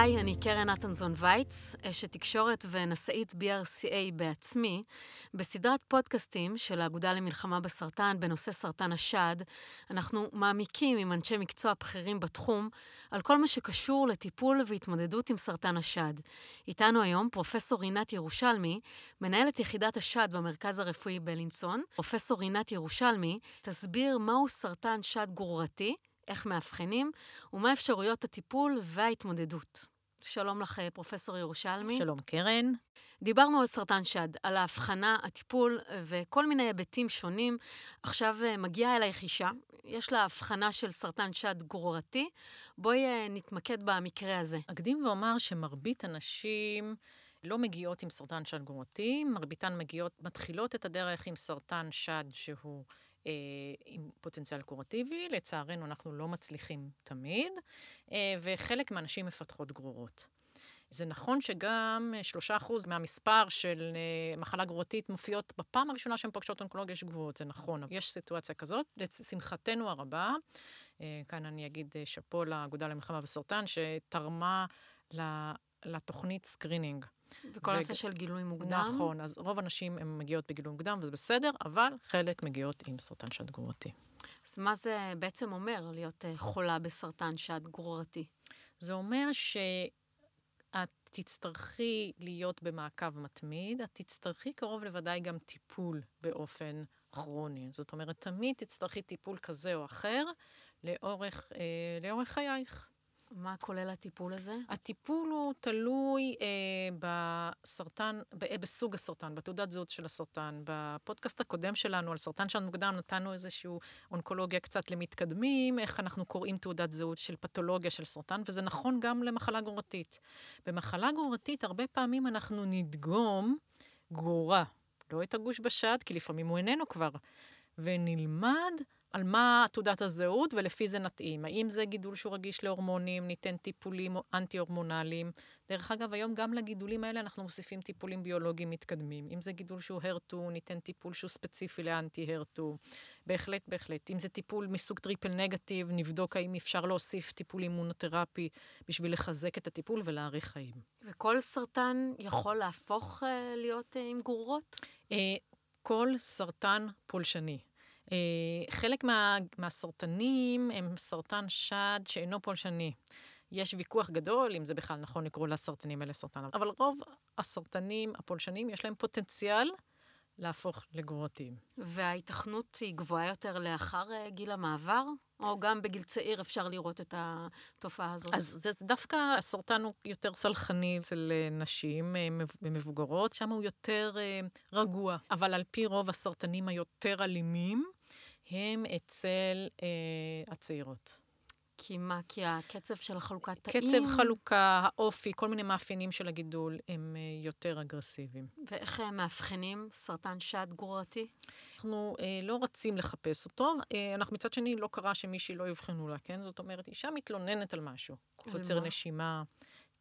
היי, אני קרן נתנזון וייץ, אשת תקשורת ונשאית BRCA בעצמי, בסדרת פודקאסטים של האגודה למלחמה בסרטן בנושא סרטן השד, אנחנו מעמיקים עם אנשי מקצוע בכירים בתחום על כל מה שקשור לטיפול והתמודדות עם סרטן השד. איתנו היום פרופסור רינת ירושלמי, מנהלת יחידת השד במרכז הרפואי בלינסון. פרופסור רינת ירושלמי תסביר מהו סרטן שד גרורתי, איך מאבחנים, ומה אפשרויות הטיפול וההתמודדות. שלום לך, פרופסור ירושלמי. שלום, קרן. דיברנו על סרטן שד, על ההבחנה, הטיפול וכל מיני היבטים שונים. עכשיו אה, מגיעה אלייך אישה, יש לה הבחנה של סרטן שד גרורתי. בואי אה, נתמקד במקרה הזה. אקדים ואומר שמרבית הנשים לא מגיעות עם סרטן שד גרורתי, מרביתן מגיעות, מתחילות את הדרך עם סרטן שד שהוא אה, עם פוטנציאל קורטיבי, לצערנו אנחנו לא מצליחים תמיד, אה, וחלק מהנשים מפתחות גרורות. זה נכון שגם שלושה אחוז מהמספר של אה, מחלה גרורתית מופיעות בפעם הראשונה שהן פוגשות אונקולוגיה שגבוהות, זה נכון, אבל יש סיטואציה כזאת. לשמחתנו הרבה, כאן אני אגיד שאפו לאגודה למלחמה בסרטן, שתרמה לתוכנית screening. וכל הנושא ו... של גילוי מוקדם. נכון, אז רוב הנשים הן מגיעות בגילוי מוקדם, וזה בסדר, אבל חלק מגיעות עם סרטן שד גרורתי. אז מה זה בעצם אומר להיות אה, חולה בסרטן שד גרורתי? זה אומר שאת תצטרכי להיות במעקב מתמיד, את תצטרכי קרוב לוודאי גם טיפול באופן כרוני. זאת אומרת, תמיד תצטרכי טיפול כזה או אחר לאורך, אה, לאורך חייך. מה כולל הטיפול הזה? הטיפול הוא תלוי אה, בסרטן, ב, אה, בסוג הסרטן, בתעודת זהות של הסרטן. בפודקאסט הקודם שלנו על סרטן שלנו מוקדם נתנו איזושהי אונקולוגיה קצת למתקדמים, איך אנחנו קוראים תעודת זהות של פתולוגיה של סרטן, וזה נכון גם למחלה גרורתית. במחלה גרורתית הרבה פעמים אנחנו נדגום גרורה, לא את הגוש בשד, כי לפעמים הוא איננו כבר, ונלמד על מה תעודת הזהות, ולפי זה נתאים. האם זה גידול שהוא רגיש להורמונים, ניתן טיפולים אנטי-הורמונליים. דרך אגב, היום גם לגידולים האלה אנחנו מוסיפים טיפולים ביולוגיים מתקדמים. אם זה גידול שהוא HER2, ניתן טיפול שהוא ספציפי ל anti-HER2. בהחלט, בהחלט. אם זה טיפול מסוג triple negative, נבדוק האם אפשר להוסיף טיפול אימונותרפי בשביל לחזק את הטיפול ולהאריך חיים. וכל סרטן יכול להפוך אה, להיות אה, עם גרורות? אה, כל סרטן פולשני. אה, חלק מה, מהסרטנים הם סרטן שד שאינו פולשני. יש ויכוח גדול אם זה בכלל נכון לקרוא לסרטנים האלה סרטן, אבל רוב הסרטנים הפולשנים יש להם פוטנציאל להפוך לגרורתיים. וההיתכנות היא גבוהה יותר לאחר אה, גיל המעבר? או גם בגיל צעיר אפשר לראות את התופעה הזאת? אז זה דווקא, הסרטן הוא יותר סלחני אצל אה, נשים מבוגרות, שם הוא יותר רגוע. אבל על פי רוב הסרטנים היותר אלימים, הם אצל אה, הצעירות. כי מה? כי הקצב של החלוקת תאים? קצב חלוקה, האופי, כל מיני מאפיינים של הגידול הם אה, יותר אגרסיביים. ואיך הם מאבחנים סרטן שד גרורתי? אנחנו אה, לא רצים לחפש אותו. אה, אנחנו מצד שני, לא קרה שמישהי לא יבחנו לה, כן? זאת אומרת, אישה מתלוננת על משהו. קוצר נשימה,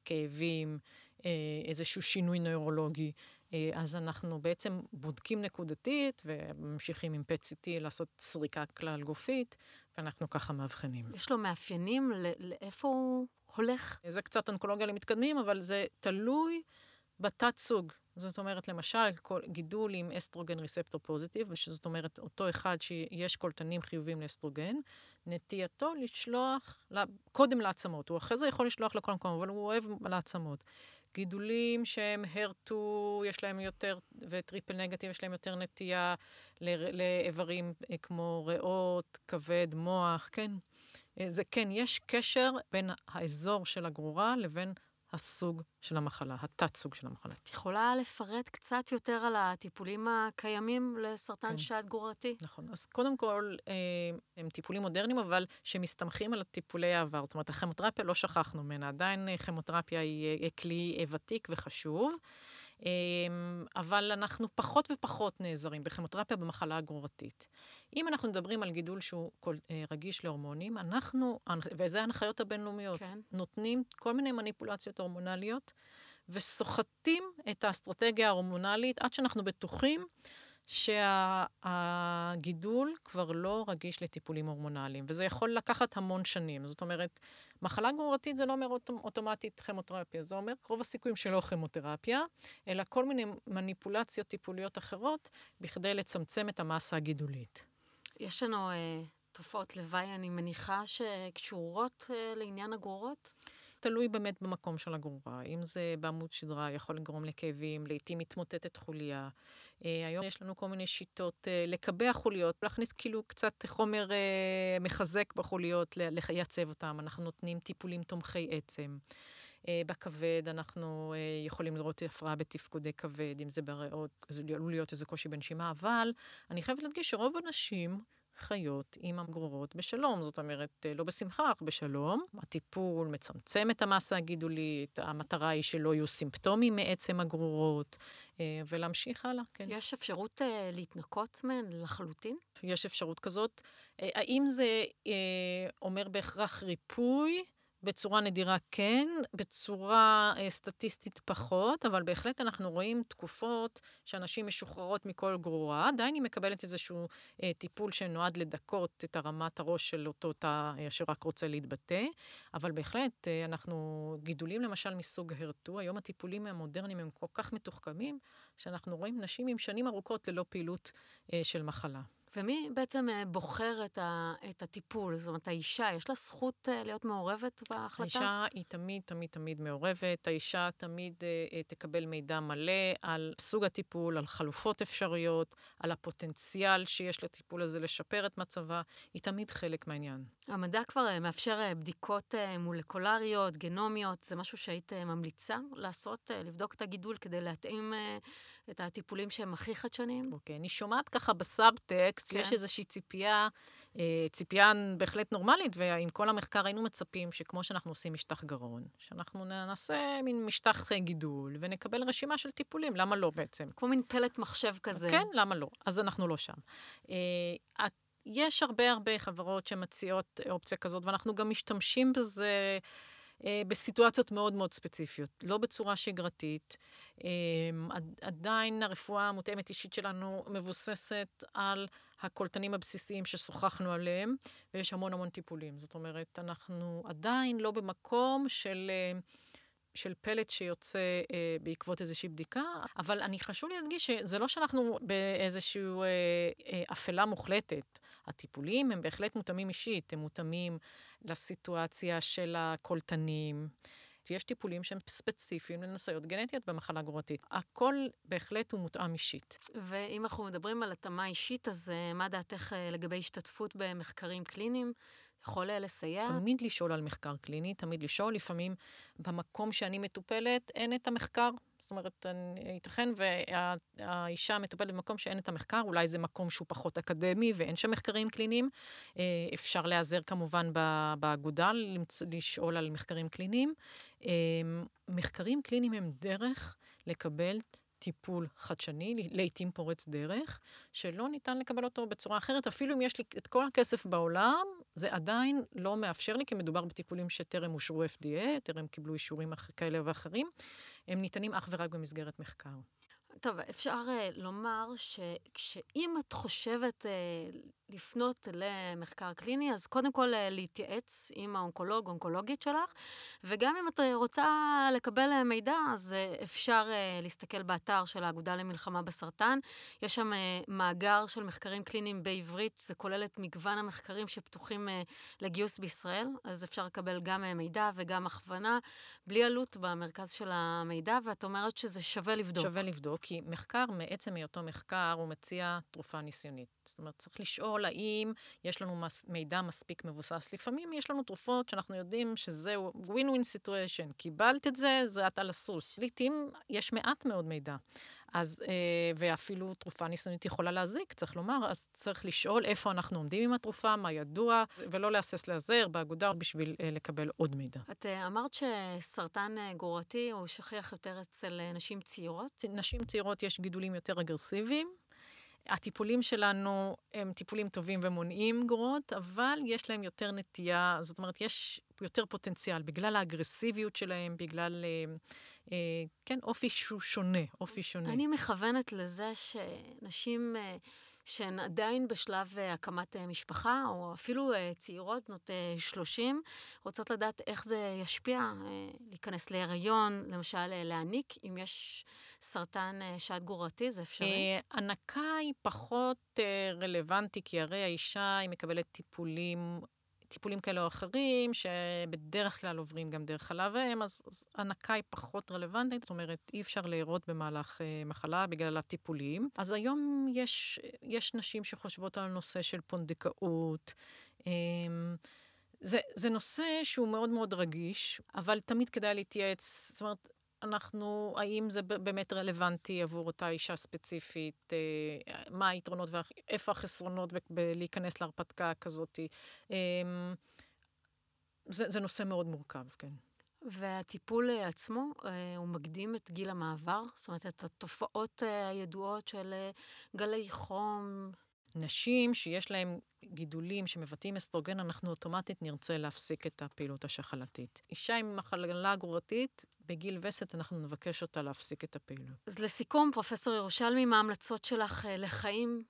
כאבים, אה, איזשהו שינוי נוירולוגי. אה, אז אנחנו בעצם בודקים נקודתית וממשיכים עם PET-CT לעשות סריקה כלל גופית, ואנחנו ככה מאבחנים. יש לו מאפיינים לאיפה הוא הולך? זה קצת אונקולוגיה למתקדמים, אבל זה תלוי בתת סוג. זאת אומרת, למשל, גידול עם אסטרוגן receptor positive, שזאת אומרת, אותו אחד שיש קולטנים חיובים לאסטרוגן, נטייתו לשלוח קודם לעצמות. הוא אחרי זה יכול לשלוח לכל מקום, אבל הוא אוהב לעצמות. גידולים שהם HER2, יש להם יותר, ו triple negative, יש להם יותר נטייה לאיברים אה, כמו ריאות, כבד, מוח, כן. אה, זה כן, יש קשר בין האזור של הגרורה לבין הסוג של המחלה, התת-סוג של המחלה. את יכולה לפרט קצת יותר על הטיפולים הקיימים לסרטן כן. שד גרורתי? נכון. אז קודם כל, אה, הם טיפולים מודרניים, אבל שמסתמכים על הטיפולי העבר. זאת אומרת, הכימותרפיה, לא שכחנו ממנה. עדיין כימותרפיה היא כלי ותיק וחשוב. אמ, אבל אנחנו פחות ופחות נעזרים בכימותרפיה במחלה הגרורתית. אם אנחנו מדברים על גידול שהוא אה, רגיש להורמונים, אנחנו, וזה ההנחיות הבינלאומיות, כן. נותנים כל מיני מניפולציות הורמונליות וסוחטים את האסטרטגיה ההורמונלית עד שאנחנו בטוחים שהגידול כבר לא רגיש לטיפולים הורמונליים, וזה יכול לקחת המון שנים. זאת אומרת, מחלה גרורתית זה לא אומר אוט, אוטומטית כימותרפיה, זה אומר רוב הסיכויים שלא כימותרפיה, אלא כל מיני מניפולציות טיפוליות אחרות בכדי לצמצם את המסה הגידולית. יש לנו אה, תופעות לוואי, אני מניחה, שקשורות אה, לעניין הגרורות? תלוי באמת במקום של הגרורה. אם זה בעמוד שדרה, יכול לגרום לכאבים, לעתים מתמוטטת חוליה. אה, היום יש לנו כל מיני שיטות אה, לקבע חוליות, להכניס כאילו קצת חומר אה, מחזק בחוליות, לייצב אותם. אנחנו נותנים טיפולים תומכי עצם. בכבד אנחנו יכולים לראות הפרעה בתפקודי כבד, אם זה בריאות, זה עלול להיות איזה קושי בנשימה, אבל אני חייבת להדגיש שרוב הנשים חיות עם הגרורות בשלום, זאת אומרת, לא בשמחה, אך בשלום. הטיפול מצמצם את המסה הגידולית, המטרה היא שלא יהיו סימפטומים מעצם הגרורות, אה, ולהמשיך הלאה, כן. יש אפשרות uh, להתנקות מהן לחלוטין? יש אפשרות כזאת. האם זה uh, אומר בהכרח ריפוי? בצורה נדירה כן, בצורה אה, סטטיסטית פחות, אבל בהחלט אנחנו רואים תקופות שאנשים משוחררות מכל גרורה, עדיין היא מקבלת איזשהו אה, טיפול שנועד לדכות את הרמת הראש של אותו תא אה, שרק רוצה להתבטא, אבל בהחלט אה, אנחנו, גידולים למשל מסוג הרטו, היום הטיפולים המודרניים הם כל כך מתוחכמים, שאנחנו רואים נשים עם שנים ארוכות ללא פעילות אה, של מחלה. ומי בעצם אה, בוחר את, ה, את הטיפול? זאת אומרת, האישה, יש לה זכות אה, להיות מעורבת בהחלטה? האישה היא תמיד, תמיד, תמיד מעורבת. האישה תמיד אה, תקבל מידע מלא על סוג הטיפול, על חלופות אפשריות, על הפוטנציאל שיש לטיפול הזה לשפר את מצבה. היא תמיד חלק מהעניין. המדע כבר מאפשר בדיקות מולקולריות, גנומיות. זה משהו שהיית ממליצה לעשות, לבדוק את הגידול כדי להתאים את הטיפולים שהם הכי חדשניים? אוקיי, okay, אני שומעת ככה בסאבטקסט, כן. יש איזושהי ציפייה, אה, ציפייה בהחלט נורמלית, ועם כל המחקר היינו מצפים שכמו שאנחנו עושים משטח גרון, שאנחנו נעשה מין משטח אה, גידול, ונקבל רשימה של טיפולים, למה לא בעצם? כמו מין פלט מחשב כזה. כן, למה לא? אז אנחנו לא שם. אה, יש הרבה הרבה חברות שמציעות אופציה כזאת, ואנחנו גם משתמשים בזה. אה, בסיטואציות מאוד מאוד ספציפיות, לא בצורה שגרתית. אה, עדיין הרפואה המותאמת אישית שלנו מבוססת על הקולטנים הבסיסיים ששוחחנו עליהם, ויש המון המון טיפולים. זאת אומרת, אנחנו עדיין לא במקום של... של פלט שיוצא אה, בעקבות איזושהי בדיקה, אבל אני חשוב לי להדגיש שזה לא שאנחנו באיזושהי אה, אה, אפלה מוחלטת. הטיפולים הם בהחלט מותאמים אישית, הם מותאמים לסיטואציה של הקולטנים. יש טיפולים שהם ספציפיים לנסיון גנטיות במחלה גרורתית. הכל בהחלט הוא מותאם אישית. ואם אנחנו מדברים על התאמה אישית, אז אה, מה דעתך אה, לגבי השתתפות במחקרים קליניים? יכול לסייע? תמיד לשאול על מחקר קליני, תמיד לשאול. לפעמים במקום שאני מטופלת אין את המחקר. זאת אומרת, ייתכן והאישה מטופלת במקום שאין את המחקר, אולי זה מקום שהוא פחות אקדמי ואין שם מחקרים קליניים. אה, אפשר להיעזר כמובן באגודה, לשאול על מחקרים קליניים. אה, מחקרים קליניים הם דרך לקבל טיפול חדשני, לעתים פורץ דרך, שלא ניתן לקבל אותו בצורה אחרת. אפילו אם יש לי את כל הכסף בעולם, זה עדיין לא מאפשר לי, כי מדובר בטיפולים שטרם אושרו FDA, טרם קיבלו אישורים כאלה ואחרים. הם ניתנים אך ורק במסגרת מחקר. טוב, אפשר uh, לומר שאם את חושבת uh, לפנות למחקר קליני, אז קודם כל אה, להתייעץ עם האונקולוג, אונקולוגית שלך, וגם אם את רוצה לקבל אה, מידע, אז אה, אפשר להסתכל באתר של האגודה למלחמה בסרטן. יש שם מאגר של מחקרים קליניים בעברית, זה כולל את מגוון המחקרים שפתוחים לגיוס בישראל, אז אפשר לקבל גם מידע וגם הכוונה, בלי עלות במרכז של המידע, ואת אומרת שזה שווה לבדוק. שווה לבדוק, כי מחקר, מעצם היותו מחקר, הוא מציע תרופה ניסיונית. זאת אומרת, צריך לשאול האם יש לנו מס, מידע מספיק מבוסס. לפעמים יש לנו תרופות שאנחנו יודעים שזהו win-win situation, קיבלת את זה, זה את על הסוס. לעתים יש מעט מאוד מידע. אז, אה, ואפילו תרופה ניסיונית יכולה להזיק, צריך לומר, אז צריך לשאול איפה אנחנו עומדים עם התרופה, מה ידוע, ולא להסס להיעזר באגודה בשביל אה, לקבל עוד מידע. את אה, אמרת שסרטן גרורתי הוא שכיח יותר אצל נשים צעירות? נשים צעירות יש גידולים יותר אגרסיביים, הטיפולים שלנו הם טיפולים טובים ומונעים גרורות, אבל יש להם יותר נטייה, זאת אומרת, יש יותר פוטנציאל בגלל האגרסיביות שלהם, בגלל, אה, אה, כן, אופי שהוא שונה, אופי שונה. אני מכוונת לזה שנשים... אה, שהן עדיין בשלב אה, הקמת אה, משפחה, או אפילו אה, צעירות, בנות 30, רוצות לדעת איך זה ישפיע, להיכנס להיריון, למשל להעניק, אם יש סרטן שד גרורתי, זה אפשרי? הנקה היא פחות רלוונטי, כי הרי האישה, היא מקבלת טיפולים טיפולים כאלה או אחרים, שבדרך כלל עוברים גם דרך חלב אם, אז, אז הנקה היא פחות רלוונטית, זאת אומרת, אי אפשר להרות במהלך אה, מחלה בגלל הטיפולים. אז היום יש, יש נשים שחושבות על הנושא של פונדקאות. אה, זה, זה נושא שהוא מאוד מאוד רגיש, אבל תמיד כדאי להתייעץ, זאת אומרת, אנחנו, האם זה באמת רלוונטי עבור אותה אישה ספציפית, אה, מה היתרונות ואיפה החסרונות בלהיכנס להרפתקה כזאת. אה, זה, זה נושא מאוד מורכב, כן. והטיפול עצמו, אה, הוא מקדים את גיל המעבר? זאת אומרת, את התופעות הידועות של גלי חום, נשים שיש להן גידולים שמבטאים אסטרוגן, אנחנו אוטומטית נרצה להפסיק את הפעילות השחלתית. אישה עם מחלה גרורתית, בגיל וסת אנחנו נבקש אותה להפסיק את הפעילות. אז לסיכום, פרופסור ירושלמי, מה ההמלצות שלך אה, לחיים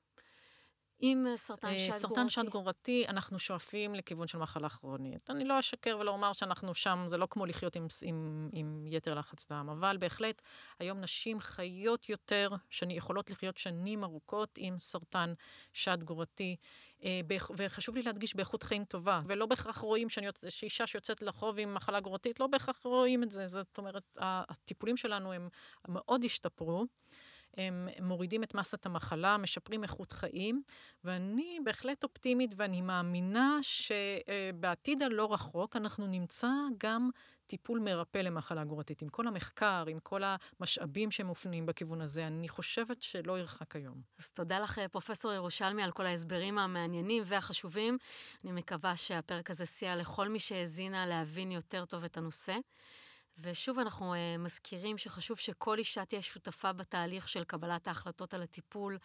עם אה, סרטן אה, שד גרורתי? סרטן שד גרורתי, אנחנו שואפים לכיוון של מחלה כרונית. אני לא אשקר ולא אומר שאנחנו שם, זה לא כמו לחיות עם, עם, עם יתר לחץ דם, אבל בהחלט, היום נשים חיות יותר, יכולות לחיות שנים ארוכות עם סרטן שד גרורתי. אה, וחשוב לי להדגיש באיכות חיים טובה, ולא בהכרח רואים שאני, שאישה שיוצאת לחוב עם מחלה גרורתית, לא בהכרח רואים את זה. זאת אומרת, הטיפולים שלנו הם מאוד השתפרו. הם מורידים את מסת המחלה, משפרים איכות חיים, ואני בהחלט אופטימית ואני מאמינה שבעתיד הלא רחוק אנחנו נמצא גם טיפול מרפא למחלה גרורתית. עם כל המחקר, עם כל המשאבים שמופנים בכיוון הזה, אני חושבת שלא ירחק היום. אז תודה לך, פרופסור ירושלמי, על כל ההסברים המעניינים והחשובים. אני מקווה שהפרק הזה סייע לכל מי שהאזינה להבין יותר טוב את הנושא. ושוב אנחנו uh, מזכירים שחשוב שכל אישה תהיה שותפה בתהליך של קבלת ההחלטות על הטיפול,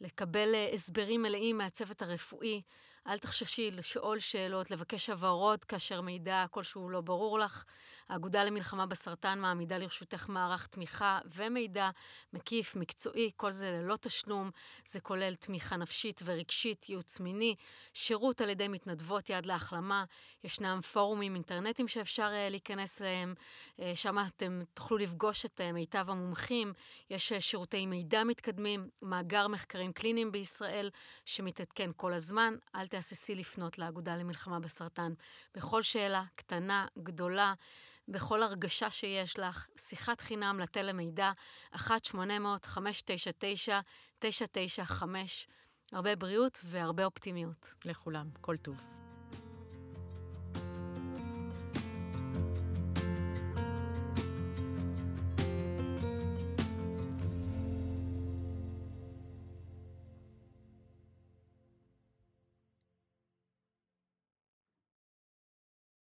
לקבל uh, הסברים מלאים מהצוות הרפואי, אל תחששי לשאול שאלות, לבקש הבהרות כאשר מידע כלשהו לא ברור לך. האגודה למלחמה בסרטן מעמידה לרשותך מערך תמיכה ומידע מקיף, מקצועי, כל זה ללא תשלום. זה כולל תמיכה נפשית ורגשית, ייעוץ מיני, שירות על ידי מתנדבות יד להחלמה. ישנם פורומים אינטרנטיים שאפשר uh, להיכנס אליהם, uh, שם אתם תוכלו לפגוש את uh, מיטב המומחים. יש שירותי מידע מתקדמים, מאגר מחקרים קליניים בישראל שמתעדכן כל הזמן. אל תהססי לפנות לאגודה למלחמה בסרטן. בכל שאלה, קטנה, גדולה, בכל הרגשה שיש לך, שיחת חינם לתל המידע, 1-800-599-995. הרבה בריאות והרבה אופטימיות. לכולם, כל טוב.